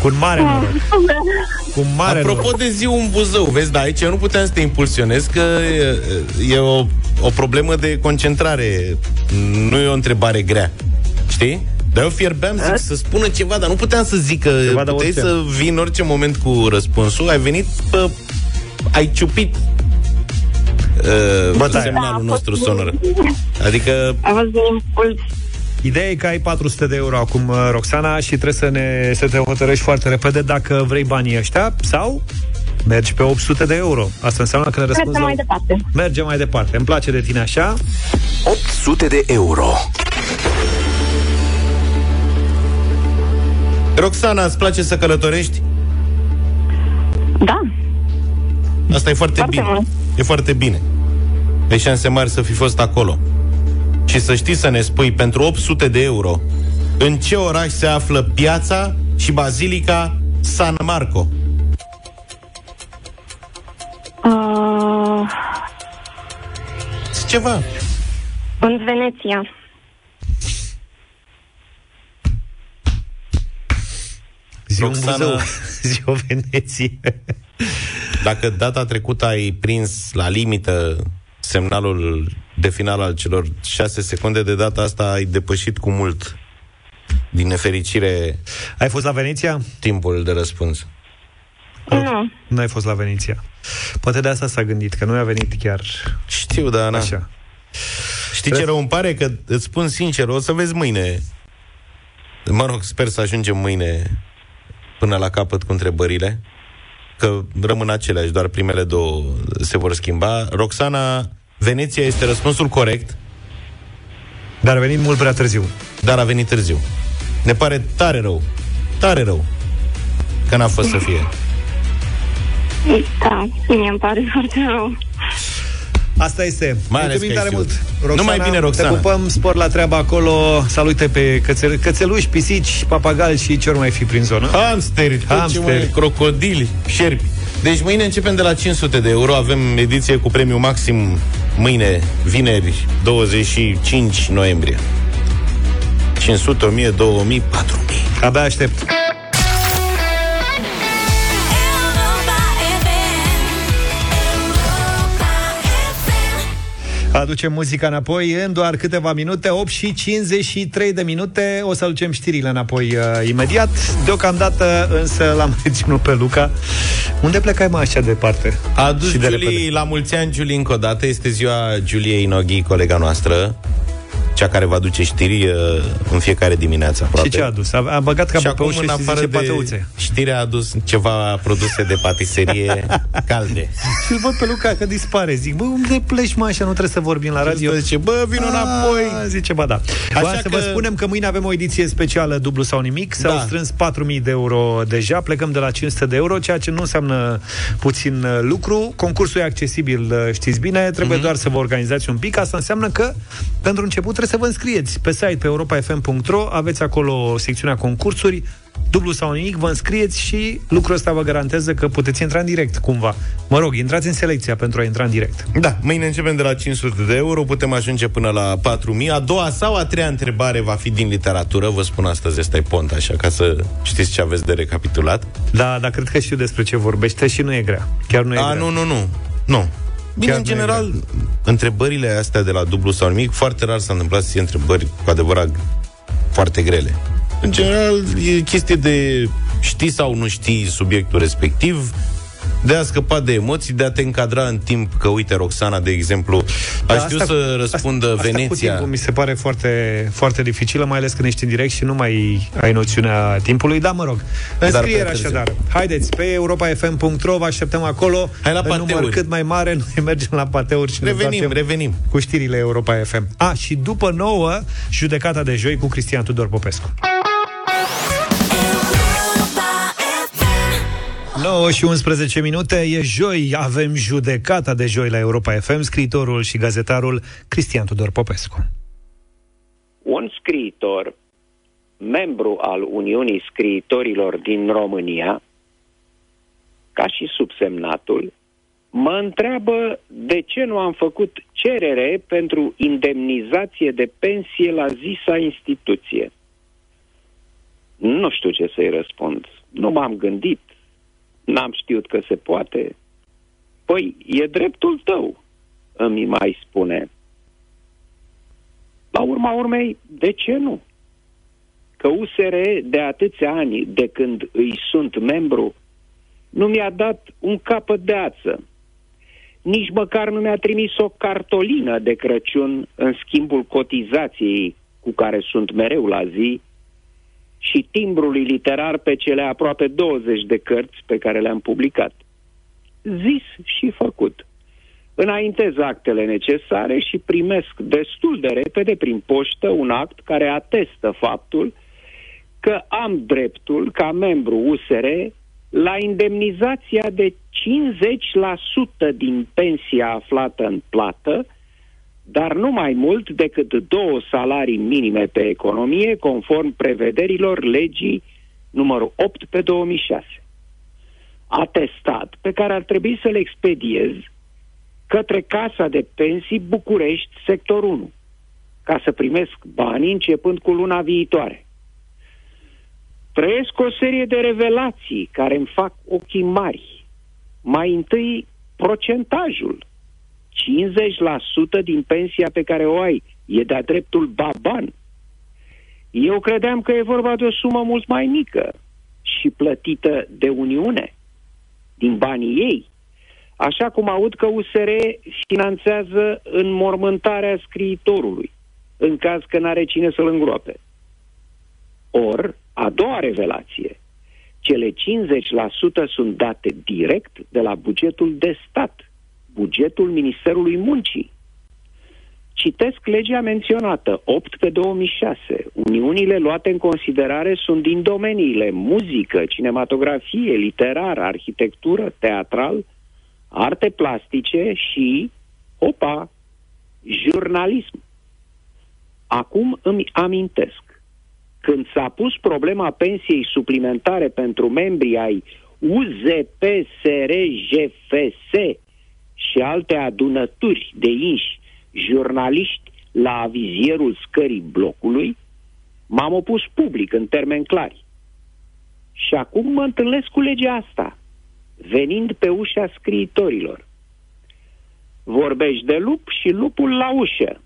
cu un mare noroc. Cu un mare Apropo noroc. de zi un buzău, vezi, da, aici eu nu puteam să te impulsionez că e, e o, o problemă de concentrare. Nu e o întrebare grea. Știi? Dar eu fierbeam, zic, să spună ceva, dar nu puteam să zic că Ceva de puteai orice. să vii în orice moment cu răspunsul. Ai venit, pă, ai ciupit uh, Bătaia. semnalul nostru sonor. Adică A fost de impuls. Ideea e că ai 400 de euro acum, uh, Roxana, și trebuie să, ne, să te hotărăști foarte repede dacă vrei banii ăștia sau mergi pe 800 de euro. Asta înseamnă că ne răspunzi Mergem la... mai departe. Mergem mai departe. Îmi place de tine așa. 800 de euro. Roxana, îți place să călătorești? Da, Asta e foarte, Foarte bine. mult. E foarte bine. Ai șanse mari să fi fost acolo. Și să știi să ne spui, pentru 800 de euro, în ce oraș se află piața și bazilica San Marco? uh, Zi ceva. în Veneția. zi un Roxana- Buzău, zi o Veneție. Dacă data trecută ai prins la limită semnalul de final al celor 6 secunde, de data asta ai depășit cu mult, din nefericire, Ai fost la Veneția? timpul de răspuns. Nu. Nu ai fost la Veneția. Poate de asta s-a gândit, că nu a venit chiar Știu, dar na. așa. Știi ce rău îmi pare? Că îți spun sincer, o să vezi mâine. Mă rog, sper să ajungem mâine până la capăt cu întrebările. Că rămân aceleași, doar primele două se vor schimba. Roxana, Veneția este răspunsul corect, Dar a venit mult prea târziu. dar a venit târziu. Ne pare tare rău, tare rău, că n-a fost să fie. Da, mie îmi pare foarte rău. Asta este. Mai ales Mulțumim că ai tare știut. mult. Numai bine, Roxana. Te pupăm, spor la treaba acolo. Salute pe cățel, cățeluși, pisici, papagali și ce ori mai fi prin zonă. Hamsteri, tot ce Hamsteri. mai, crocodili, șerpi. Deci mâine începem de la 500 de euro, avem ediție cu premiu maxim mâine, vineri, 25 noiembrie. 500, 1000, 2000, 4000. Abia aștept. Aducem muzica înapoi în doar câteva minute, 8 și 53 de minute. O să aducem știrile înapoi uh, imediat. Deocamdată însă l-am reținut pe Luca. Unde plecai mai așa departe? A adus Și de Julie, repede. la mulți ani, Julie, încă o dată. Este ziua Juliei Noghi, colega noastră, cea care va duce știri uh, în fiecare dimineață aproape. Și ce a adus? A, a băgat Și capul pe acum, ușă în și afară zice de pateuțe. știre, a adus ceva produse de patiserie calde. Și îl văd pe Luca că dispare. Zic, bă, unde pleci, mă, așa? Nu trebuie să vorbim la radio. Și zice, bă, vino înapoi. A, Zice, ba da. Așa Așa să că- vă spunem că mâine avem o ediție specială dublu sau nimic. S-au Da. strâns 4.000 de euro deja. Plecăm de la 500 de euro, ceea ce nu înseamnă puțin uh, lucru. Concursul e accesibil, uh, știți bine. Trebuie doar să vă organizați un pic. Asta înseamnă că, pentru început, trebuie să vă înscrieți pe site, pe europa.fm.ro. Aveți acolo secțiunea concursuri. Dublu sau nimic, vă înscrieți și lucrul ăsta vă garantează că puteți intra în direct, cumva. Mă rog, intrați în selecția pentru a intra în direct. Da, mâine începem de la 500 de euro, putem ajunge până la 4000. A doua sau a treia întrebare va fi din literatură, vă spun astăzi, ăsta e pont, așa, ca să știți ce aveți de recapitulat. Da, dar cred că știu despre ce vorbește și nu e grea. Chiar nu e A, grea. nu, nu, nu. Nu. Bine, Chiar în nu e general, întrebările astea de la dublu sau nimic, foarte rar s-a întâmplat să fie întrebări cu adevărat foarte grele. În general, e chestie de știi sau nu știi subiectul respectiv, de a scăpa de emoții, de a te încadra în timp, că uite, Roxana, de exemplu, aș Da, știut asta- să răspundă asta, Asta cu Veneția. timpul mi se pare foarte, foarte dificilă, mai ales când ești în direct și nu mai ai noțiunea timpului. Da, mă rog. Înscriere prea târziu. așadar. Haideți, pe europa.fm.ro vă așteptăm acolo. Hai la în număr pateuri. cât mai mare, noi mergem la pateuri și ne Revenim, întoarcem revenim. cu știrile Europa FM. A, și după nouă, judecata de joi cu Cristian Tudor Popescu. 9 și 11 minute, e joi, avem judecata de joi la Europa FM, scriitorul și gazetarul Cristian Tudor Popescu. un scriitor, membru al Uniunii Scriitorilor din România, ca și subsemnatul, mă întreabă de ce nu am făcut cerere pentru indemnizație de pensie la zisa instituție. Nu știu ce să-i răspund. Nu m-am gândit. N-am știut că se poate. Păi, e dreptul tău, îmi mai spune. La urma urmei, de ce nu? Că USR de atâția ani de când îi sunt membru nu mi-a dat un capăt de ață. Nici măcar nu mi-a trimis o cartolină de Crăciun în schimbul cotizației cu care sunt mereu la zi și timbrului literar pe cele aproape 20 de cărți pe care le-am publicat. Zis și făcut înaintez actele necesare și primesc destul de repede prin poștă un act care atestă faptul că am dreptul, ca membru USR, la indemnizația de 50% din pensia aflată în plată, dar nu mai mult decât două salarii minime pe economie, conform prevederilor legii numărul 8 pe 2006. Atestat pe care ar trebui să-l expediez către Casa de Pensii București, sector 1, ca să primesc banii începând cu luna viitoare. trăiesc o serie de revelații care îmi fac ochii mari. Mai întâi, procentajul. 50% din pensia pe care o ai e de-a dreptul baban. Eu credeam că e vorba de o sumă mult mai mică și plătită de Uniune, din banii ei. Așa cum aud că USR finanțează înmormântarea scriitorului, în caz că n-are cine să-l îngroape. Or, a doua revelație, cele 50% sunt date direct de la bugetul de stat, bugetul Ministerului Muncii. Citesc legea menționată, 8 pe 2006. Uniunile luate în considerare sunt din domeniile muzică, cinematografie, literar, arhitectură, teatral, arte plastice și, opa, jurnalism. Acum îmi amintesc. Când s-a pus problema pensiei suplimentare pentru membrii ai UZPSRGFS și alte adunături de inși jurnaliști la avizierul scării blocului, m-am opus public în termeni clari. Și acum mă întâlnesc cu legea asta, venind pe ușa scriitorilor. Vorbești de lup și lupul la ușă.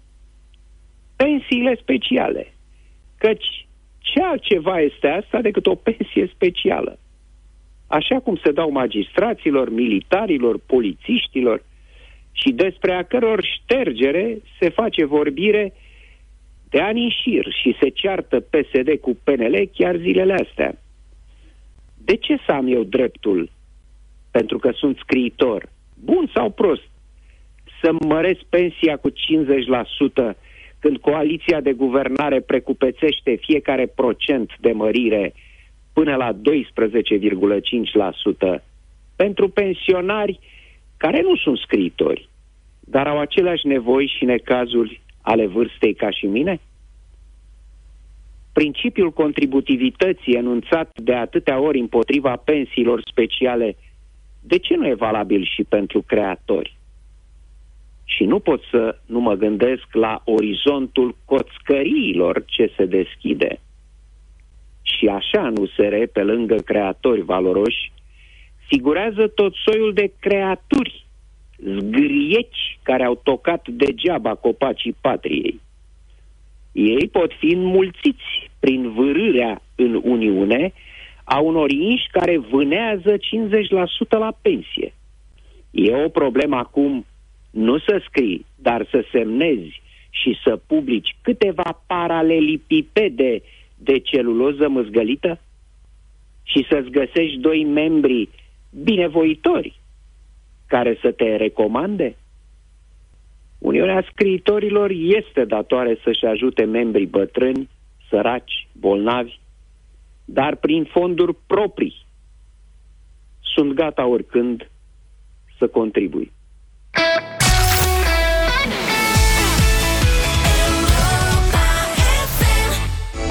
Pensiile speciale. Căci ce altceva este asta decât o pensie specială? Așa cum se dau magistraților, militarilor, polițiștilor și despre a căror ștergere se face vorbire de ani în șir și se ceartă PSD cu PNL chiar zilele astea. De ce să am eu dreptul, pentru că sunt scriitor, bun sau prost, să măresc pensia cu 50% când coaliția de guvernare precupețește fiecare procent de mărire până la 12,5% pentru pensionari care nu sunt scriitori, dar au aceleași nevoi și necazuri ale vârstei ca și mine? Principiul contributivității enunțat de atâtea ori împotriva pensiilor speciale, de ce nu e valabil și pentru creatori? Și nu pot să nu mă gândesc la orizontul coțcăriilor ce se deschide. Și așa nu se pe lângă creatori valoroși, figurează tot soiul de creaturi, zgrieci care au tocat degeaba copacii patriei. Ei pot fi înmulțiți prin vârârea în Uniune a unor inși care vânează 50% la pensie. E o problemă acum nu să scrii, dar să semnezi și să publici câteva paralelipipede de celuloză măzgălită și să-ți găsești doi membri binevoitori care să te recomande? Uniunea scriitorilor este datoare să-și ajute membrii bătrâni, săraci, bolnavi, dar prin fonduri proprii. Sunt gata oricând să contribui.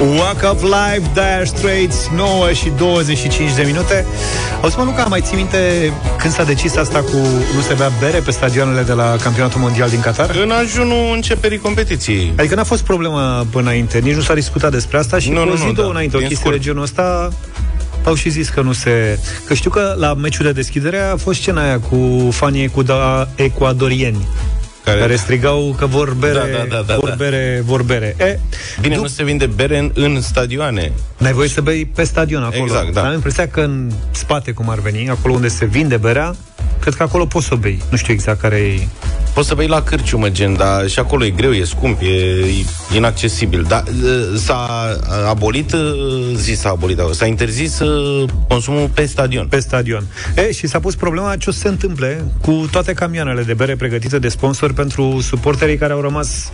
Walk of Life, Dire Straits 9 și 25 de minute. O să mă Luca, mai ții minte când s-a decis asta cu nu se bea bere pe stadioanele de la campionatul mondial din Qatar? În ajunul începerii competiției. Adică n-a fost problemă până înainte, nici nu s-a discutat despre asta și nu, cu o zi, două da, înainte, o chestie de genul ăsta au și zis că nu se... Că știu că la meciul de deschidere a fost scena aia cu fanii cu da ecuadorieni care, care strigau că vor bere, da, da, da, da, vor da. bere, vor bere. E, Bine, nu se vinde bere în, în stadioane. N-ai voie să bei pe stadion acolo. Exact, da. Am impresia că în spate, cum ar veni, acolo unde se vinde berea, cred că acolo poți să o bei. Nu știu exact care e Poți să bei la cârciumă, gen, dar și acolo e greu, e scump, e inaccesibil. Dar s-a abolit, zi s-a abolit, s-a interzis consumul pe stadion. Pe stadion. E, și s-a pus problema ce o să se întâmple cu toate camioanele de bere pregătite de sponsor pentru suporterii care au rămas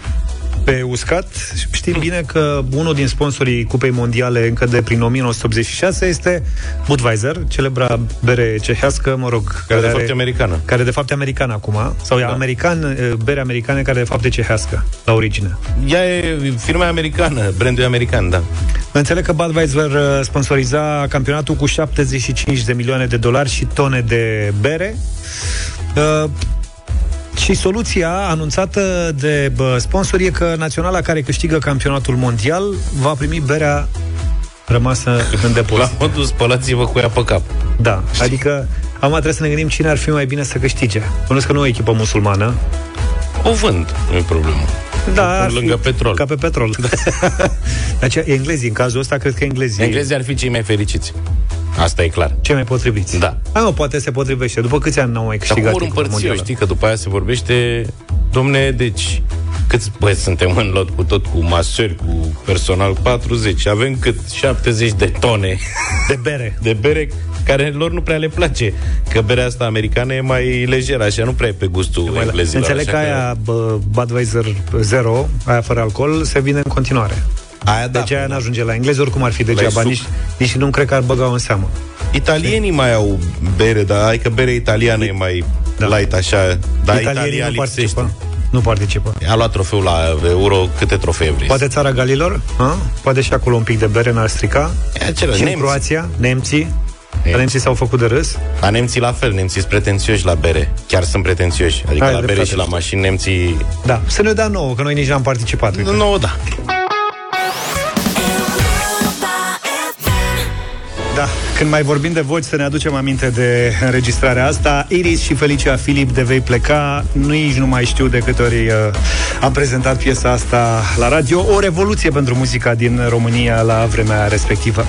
pe uscat. Știm bine că unul din sponsorii Cupei Mondiale încă de prin 1986 este Budweiser, celebra bere cehească, mă rog, care, care de fapt e americană. Care de fapt e americană acum, sau da. e american, bere americane care de fapt e cehească, la origine. Ea e firma americană, brandul e american, da. Înțeleg că Budweiser uh, sponsoriza campionatul cu 75 de milioane de dolari și tone de bere. Uh, și soluția anunțată de sponsor e că naționala care câștigă campionatul mondial va primi berea rămasă în depozit. La modul spălați-vă cu ea pe cap. Da, adică am trebuie să ne gândim cine ar fi mai bine să câștige. Bănuiesc că nu o echipă musulmană. O vând, nu e problemă. Da, ar lângă fi, petrol. Ca pe petrol. Deci englezii, în cazul ăsta, cred că englezii. Englezii ar fi cei mai fericiți. Asta e clar. Cei mai potriviți. Da. A, nu, poate se potrivește. După câți ani n-au mai Dar câștigat cum ori titlul împărți eu, mondial? știi că după aia se vorbește Domne, deci Câți băieți suntem în lot cu tot, cu masări, cu personal 40 Avem cât? 70 de tone De bere De bere care lor nu prea le place Că berea asta americană e mai lejeră Așa nu prea e pe gustul englezilor Înțeleg că așa aia bă, Budweiser Zero, aia fără alcool, se vine în continuare. Aia da, Deci aia n-ajunge la englezi, oricum ar fi degeaba. suc. Nici, nici nu cred că ar băga în seamă. Italienii mai au bere, dar adică bere italiană e mai Da. light așa Dar Italienii Italia nu lipsește participă. Nu participă. A luat trofeul la Euro, câte trofee vrei? Poate țara Galilor? A? Poate și acolo un pic de bere n-ar strica. E același, și în nemți. Croația, nemții. Nemții, nemții s-au făcut de râs. La nemții la fel, nemții sunt pretențioși la bere. Chiar sunt pretențioși. Adică Ai la bere dreptate. și la mașini nemții... Da, să ne dea nouă, că noi nici n-am participat. Uite. Nu, nouă, da. Da, când mai vorbim de voci, să ne aducem aminte de înregistrarea asta. Iris și Felicia Filip de Vei pleca, nici nu mai știu de câte ori uh, am prezentat piesa asta la radio. O revoluție pentru muzica din România la vremea respectivă.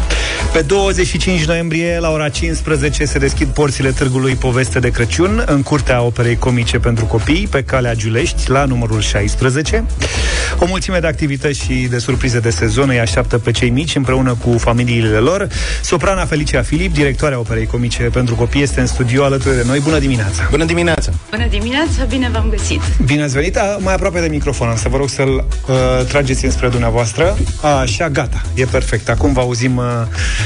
Pe 25 noiembrie, la ora 15, se deschid porțile Târgului Poveste de Crăciun, în curtea operei comice pentru copii, pe calea Giulești, la numărul 16. O mulțime de activități și de surprize de sezon îi așteaptă pe cei mici, împreună cu familiile lor. Soprana Felicia Filip, directoarea operei comice pentru copii, este în studio alături de noi. Bună dimineața! Bună dimineața! Bună dimineața, bine v-am găsit. Bine ați venit, A, mai aproape de microfon, să vă rog să-l uh, trageți înspre dumneavoastră. Așa, gata, e perfect. Acum vă auzim uh,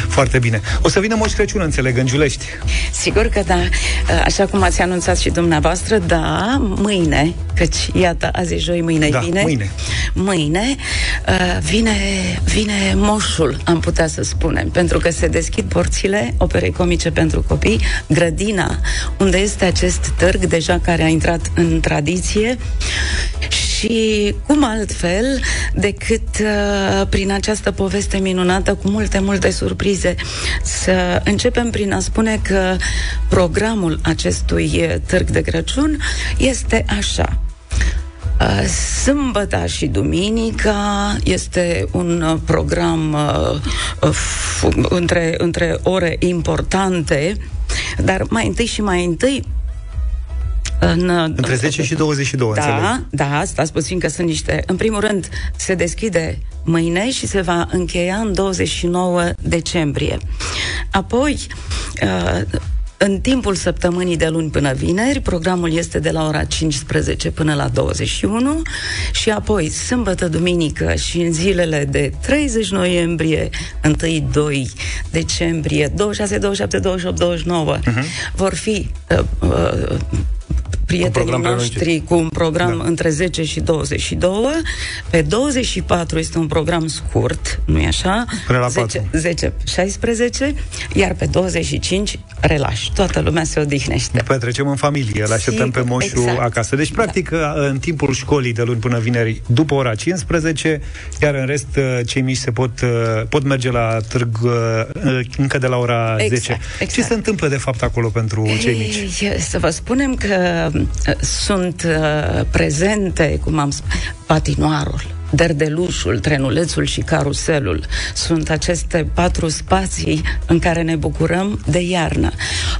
foarte bine. O să vină Moș Crăciun, înțeleg, în Giulești. Sigur că da, așa cum ați anunțat și dumneavoastră, da, mâine, căci iată, azi e joi, mâine Da, vine. mâine. Mâine uh, vine, vine moșul, am putea să spunem, pentru că se deschid porțile operei comice pentru copii, grădina, unde este acest târg deja care a intrat în tradiție și cum altfel decât uh, prin această poveste minunată cu multe, multe surprize. Să începem prin a spune că programul acestui uh, târg de Crăciun este așa. Uh, Sâmbăta și duminica este un uh, program uh, uh, f- între, între ore importante, dar mai întâi și mai întâi în, Între 10 și 22, înțeleg. da, da, stați puțin că sunt niște... În primul rând, se deschide mâine și se va încheia în 29 decembrie. Apoi, uh, în timpul săptămânii de luni până vineri, programul este de la ora 15 până la 21 și apoi sâmbătă, duminică și în zilele de 30 noiembrie, 1-2 decembrie, 26, 27, 28, 29 uh-huh. vor fi uh, uh, prietenii program noștri prelungit. cu un program da. între 10 și 22. Pe 24 este un program scurt, nu-i așa? Până la 10, 10, 16, iar pe 25 relaș. Toată lumea se odihnește. Petrecem în familie, îl așteptăm Sigur, pe moșul exact. acasă. Deci, practic, da. în timpul școlii de luni până vineri, după ora 15, iar în rest, uh, cei mici se pot, uh, pot merge la târg uh, încă de la ora Exact, 10. exact. Ce se întâmplă, de fapt, acolo pentru cei mici? Ei, Să vă spunem că uh, sunt uh, prezente, cum am spus, patinoarul, derdelușul, trenulețul și caruselul. Sunt aceste patru spații în care ne bucurăm de iarnă.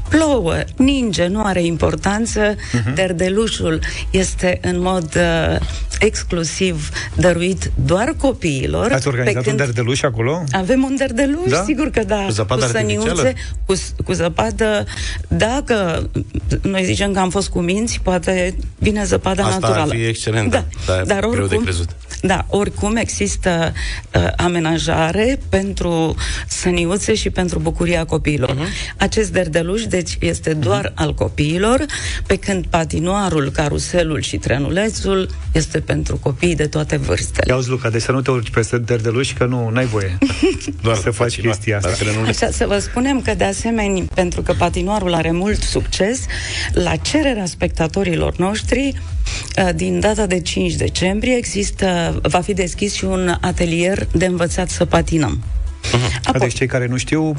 Plouă, ninge, nu are importanță. Uh-huh. Derdelușul este în mod uh, exclusiv dăruit doar copiilor. Ați organizat pe un derdeluș acolo? Avem un derdeluș, Da? da? sigur că da. Cu zăpadă săniuțe, artificială? cu, s- cu zăpadă. Dacă noi zicem că am fost cu minți, poate vine zăpada Asta ar naturală. fi excelent, Da, dar dar greu de oricum, crezut. Da, oricum există uh, amenajare pentru săniuțe și pentru bucuria copiilor. Uh-huh. Acest derdeluș, deci, este doar uh-huh. al copiilor, pe când patinoarul, caruselul și trenulețul este pentru copii de toate vârstele. Ia uzi, Luca, deci să nu te urci peste derdeluș, că nu, n-ai voie Doar să faci patinoar, chestia asta. dar trenule. Așa, să vă spunem că, de asemenea, pentru că patinoarul are mult succes, la cererea spectatorilor noștri, uh, din data de 5 decembrie, există, va fi deschis și un atelier de învățat să patinăm. Uh-huh. Apoi, deci cei care nu știu,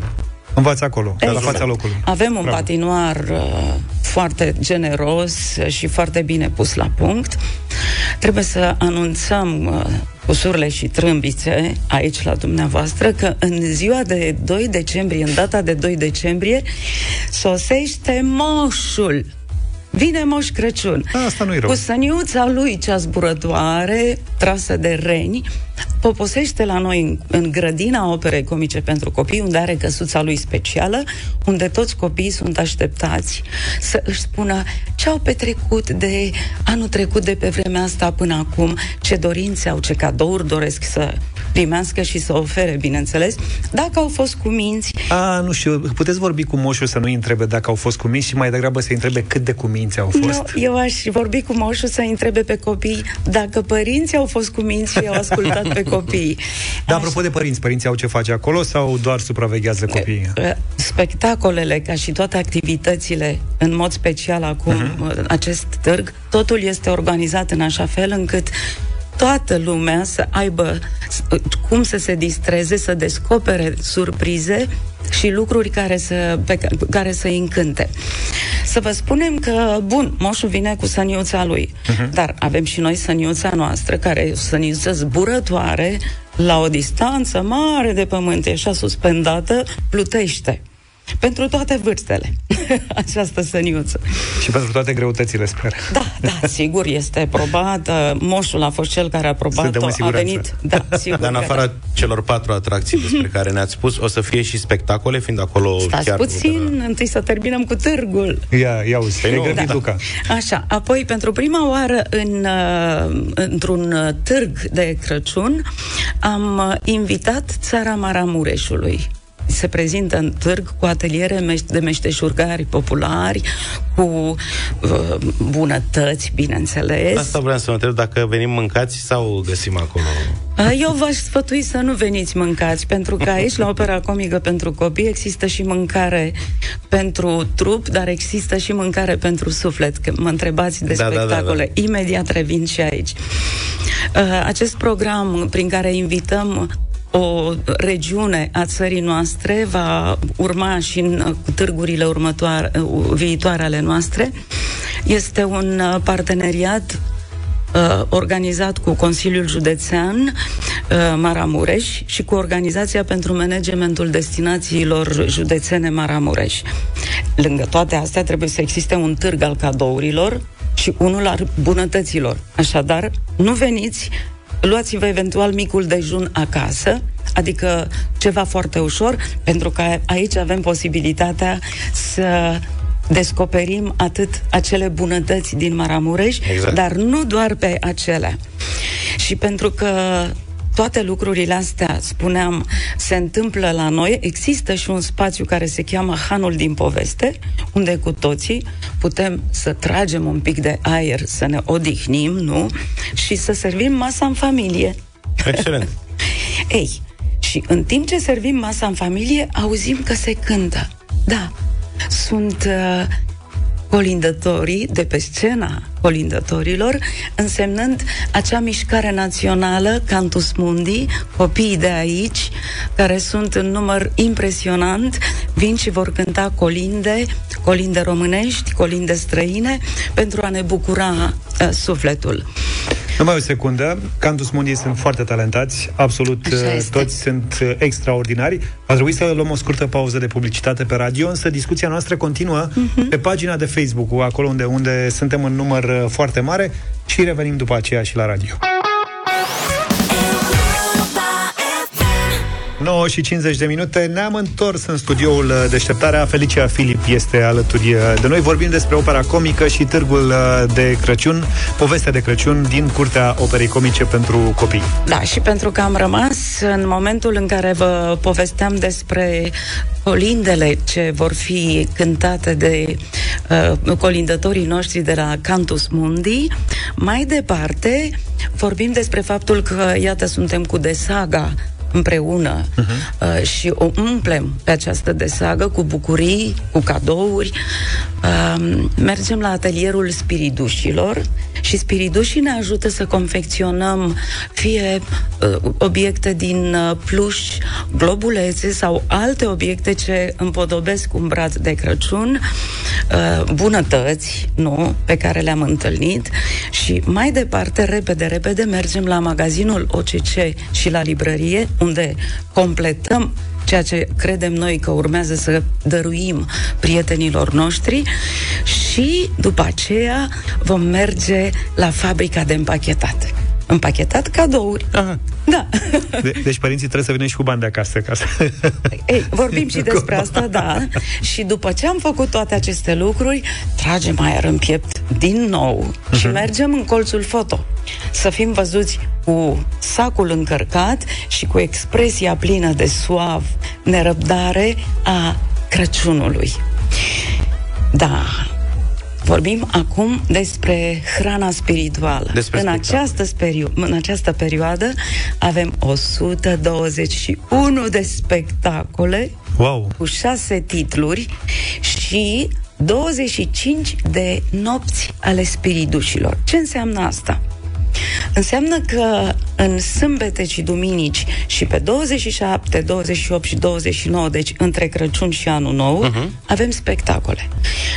învață acolo, exact. de la fața locului. Avem un Bravo. patinoar uh, foarte generos și foarte bine pus la punct. Trebuie să anunțăm uh, cu surle și trâmbițe aici la dumneavoastră că în ziua de 2 decembrie, în data de 2 decembrie, sosește moșul Vine Moș Crăciun. Asta nu-i rău. Cu săniuța lui cea zburătoare, trasă de reni, poposește la noi în, în grădina operei comice pentru copii, unde are căsuța lui specială, unde toți copiii sunt așteptați să își spună ce au petrecut de anul trecut de pe vremea asta până acum, ce dorințe au, ce cadouri doresc să primească și să ofere, bineînțeles, dacă au fost cu minți. A, nu știu, puteți vorbi cu moșul să nu-i întrebe dacă au fost cu minți și mai degrabă să-i întrebe cât de cu minți au fost? Nu, eu aș vorbi cu moșul să întrebe pe copii dacă părinții au fost cu minți și au ascultat pe copii. Dar apropo de părinți, părinții au ce face acolo sau doar supraveghează copiii? Spectacolele, ca și toate activitățile, în mod special acum, uh-huh. acest târg, totul este organizat în așa fel încât toată lumea să aibă cum să se distreze, să descopere surprize și lucruri care să, pe care să încânte. Să vă spunem că, bun, moșul vine cu săniuța lui, uh-huh. dar avem și noi săniuța noastră, care e o săniuță zburătoare, la o distanță mare de pământ, e așa suspendată, plutește. Pentru toate vârstele. Această săniuță. Și pentru toate greutățile, sper. Da, da, sigur, este probat. Moșul a fost cel care a probat-o. A venit, da, sigur. Dar în afara da. celor patru atracții despre care ne-ați spus, o să fie și spectacole, fiind acolo Stați chiar... puțin, de... întâi să terminăm cu târgul. Ia, ia uzi, păi da. Luca. Așa, apoi, pentru prima oară în, uh, într-un uh, târg de Crăciun, am uh, invitat țara Maramureșului se prezintă în târg cu ateliere de meșteșurgari populari, cu uh, bunătăți, bineînțeles. Asta vreau să mă întreb dacă venim mâncați sau găsim acolo? Eu v-aș sfătui să nu veniți mâncați, pentru că aici, la opera comică pentru copii, există și mâncare pentru trup, dar există și mâncare pentru suflet. Că mă întrebați de da, spectacole. Da, da, da. Imediat revin și aici. Uh, acest program prin care invităm o regiune a țării noastre va urma și în târgurile următoare, viitoare ale noastre. Este un uh, parteneriat uh, organizat cu Consiliul Județean uh, Maramureș și cu Organizația pentru Managementul Destinațiilor Județene Maramureș. Lângă toate astea trebuie să existe un târg al cadourilor și unul al bunătăților. Așadar, nu veniți luați-vă eventual micul dejun acasă, adică ceva foarte ușor, pentru că aici avem posibilitatea să descoperim atât acele bunătăți din Maramureș, exact. dar nu doar pe acelea. Și pentru că toate lucrurile astea, spuneam, se întâmplă la noi. Există și un spațiu care se cheamă Hanul din Poveste, unde cu toții putem să tragem un pic de aer, să ne odihnim, nu? Și să servim masa în familie. Excelent. Ei, și în timp ce servim masa în familie, auzim că se cântă. Da, sunt uh, colindătorii de pe scena colindătorilor, însemnând acea mișcare națională, Cantus Mundi, copiii de aici, care sunt în număr impresionant, vin și vor cânta colinde, colinde românești, colinde străine, pentru a ne bucura uh, sufletul. Numai o secundă, Cantus Mundi sunt foarte talentați, absolut uh, toți sunt uh, extraordinari. A trebuit să luăm o scurtă pauză de publicitate pe radio, însă discuția noastră continuă uh-huh. pe pagina de Facebook, acolo unde, unde suntem în număr uh, foarte mare și revenim după aceea și la radio. 9 și 50 de minute Ne-am întors în studioul uh, Deșteptarea Felicia Filip este alături uh, de noi Vorbim despre opera comică și târgul uh, de Crăciun Povestea de Crăciun din Curtea Operei Comice pentru Copii Da, și pentru că am rămas în momentul în care vă povesteam despre colindele ce vor fi cântate de uh, colindătorii noștri de la Cantus Mundi. Mai departe, vorbim despre faptul că, iată, suntem cu Desaga împreună uh-huh. uh, și o umplem pe această desagă cu bucurii, cu cadouri. Uh, mergem la atelierul spiridușilor și spiridușii ne ajută să confecționăm fie uh, obiecte din uh, pluș, globulețe sau alte obiecte ce împodobesc un brad de Crăciun, uh, bunătăți, nu, pe care le-am întâlnit și mai departe, repede, repede, mergem la magazinul OCC și la librărie, unde completăm ceea ce credem noi că urmează să dăruim prietenilor noștri și după aceea vom merge la fabrica de împachetat împachetat cadouri. Aha. Da. De- deci părinții trebuie să vină și cu bani de acasă. Ca să... Ei, vorbim și despre asta, da. Și după ce am făcut toate aceste lucruri, tragem aer în piept din nou uh-huh. și mergem în colțul foto. Să fim văzuți cu sacul încărcat și cu expresia plină de suav, nerăbdare a Crăciunului. Da, Vorbim acum despre hrana spirituală. Despre în, această speriu- în această perioadă avem 121 de spectacole wow. cu șase titluri și 25 de nopți ale spiridușilor. Ce înseamnă asta? Înseamnă că în sâmbete și duminici și pe 27, 28 și 29, deci între Crăciun și Anul Nou, uh-huh. avem spectacole.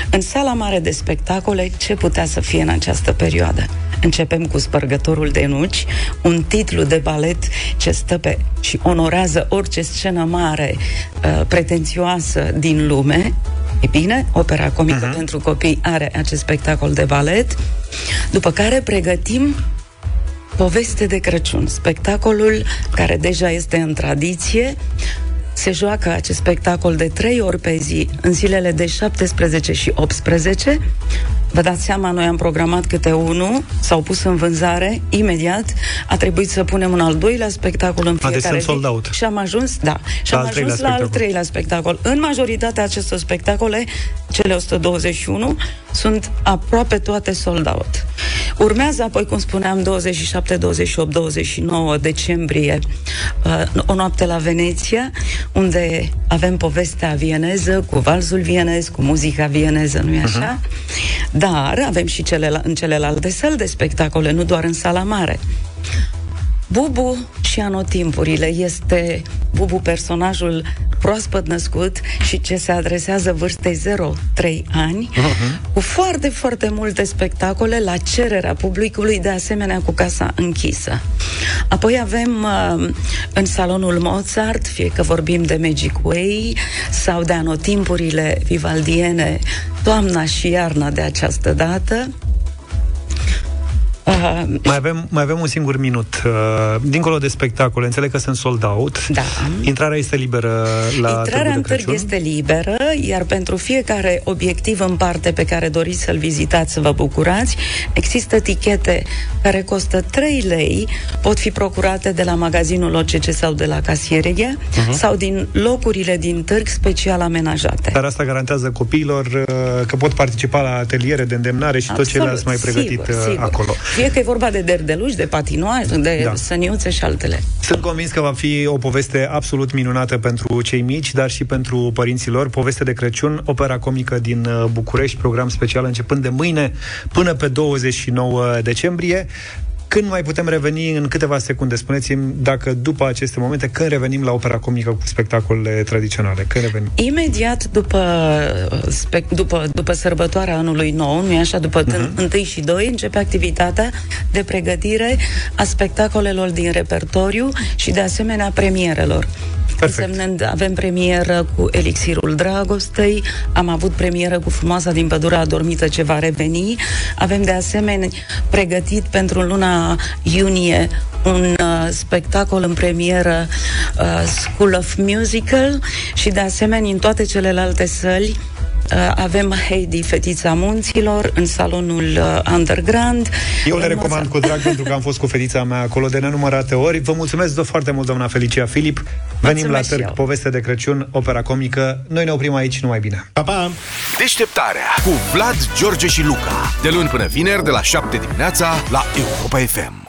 În sala mare de spectacole, ce putea să fie în această perioadă? Începem cu Spărgătorul de nuci, un titlu de balet ce stă pe și onorează orice scenă mare, uh, pretențioasă din lume, E bine, opera comică uh-huh. pentru copii are acest spectacol de balet, după care pregătim Poveste de Crăciun, spectacolul care deja este în tradiție, se joacă acest spectacol de trei ori pe zi, în zilele de 17 și 18. Vă dați seama, noi am programat câte unul, s-au pus în vânzare, imediat a trebuit să punem un al doilea spectacol în fiecare deci zi. sold out. Și am ajuns, da, și la am ajuns la al treilea spectacol. În majoritatea acestor spectacole, cele 121, sunt aproape toate sold out. Urmează apoi, cum spuneam, 27, 28, 29 decembrie, uh, o noapte la Veneția, unde avem povestea vieneză, cu valzul vienez, cu muzica vieneză, nu-i așa? Uh-huh. Dar avem și celel- în celelalte săli de spectacole, nu doar în sala mare. Bubu și anotimpurile este Bubu personajul proaspăt născut și ce se adresează vârstei 0-3 ani, uh-huh. cu foarte, foarte multe spectacole la cererea publicului, de asemenea cu casa închisă. Apoi avem uh, în salonul Mozart, fie că vorbim de Magic Way sau de anotimpurile vivaldiene, toamna și iarna de această dată, Uh, mai, avem, mai avem un singur minut. Uh, dincolo de spectacole, înțeleg că sunt sold out. Da. Intrarea este liberă la Intrarea în târg Crăciun? este liberă, iar pentru fiecare obiectiv în parte pe care doriți să-l vizitați, să vă bucurați, există tichete care costă 3 lei, pot fi procurate de la magazinul OCC sau de la casierie uh-huh. sau din locurile din târg special amenajate. Dar asta garantează copiilor uh, că pot participa la ateliere de îndemnare și Absolut, tot ce le-ați mai pregătit sigur, sigur. acolo. Fie că e vorba de derdeluși, de patinoaj, de da. săniuțe și altele. Sunt convins că va fi o poveste absolut minunată pentru cei mici, dar și pentru părinților. Poveste de Crăciun, opera comică din uh, București, program special începând de mâine până pe 29 decembrie. Când mai putem reveni în câteva secunde? Spuneți-mi dacă după aceste momente, când revenim la opera comică cu spectacolele tradiționale? Când revenim? Imediat după, spe, după, după sărbătoarea anului nou, nu așa, după uh-huh. 1 și 2, începe activitatea de pregătire a spectacolelor din repertoriu și de asemenea premierelor. Perfect. Însemnând, avem premieră cu Elixirul Dragostei, am avut premieră cu Frumoasa din Pădurea Adormită ce va reveni, avem de asemenea pregătit pentru luna iunie un uh, spectacol în premieră uh, School of Musical și de asemenea în toate celelalte săli. Uh, avem Heidi, fetița munților, în salonul uh, Underground. Eu le recomand cu drag pentru că am fost cu fetița mea acolo de nenumărate ori. Vă mulțumesc foarte mult, doamna Felicia Filip. Venim mulțumesc la târg, poveste de Crăciun, opera comică. Noi ne oprim aici, numai bine. Pa, pa! Deșteptarea cu Vlad, George și Luca. De luni până vineri, de la 7 dimineața, la Europa FM.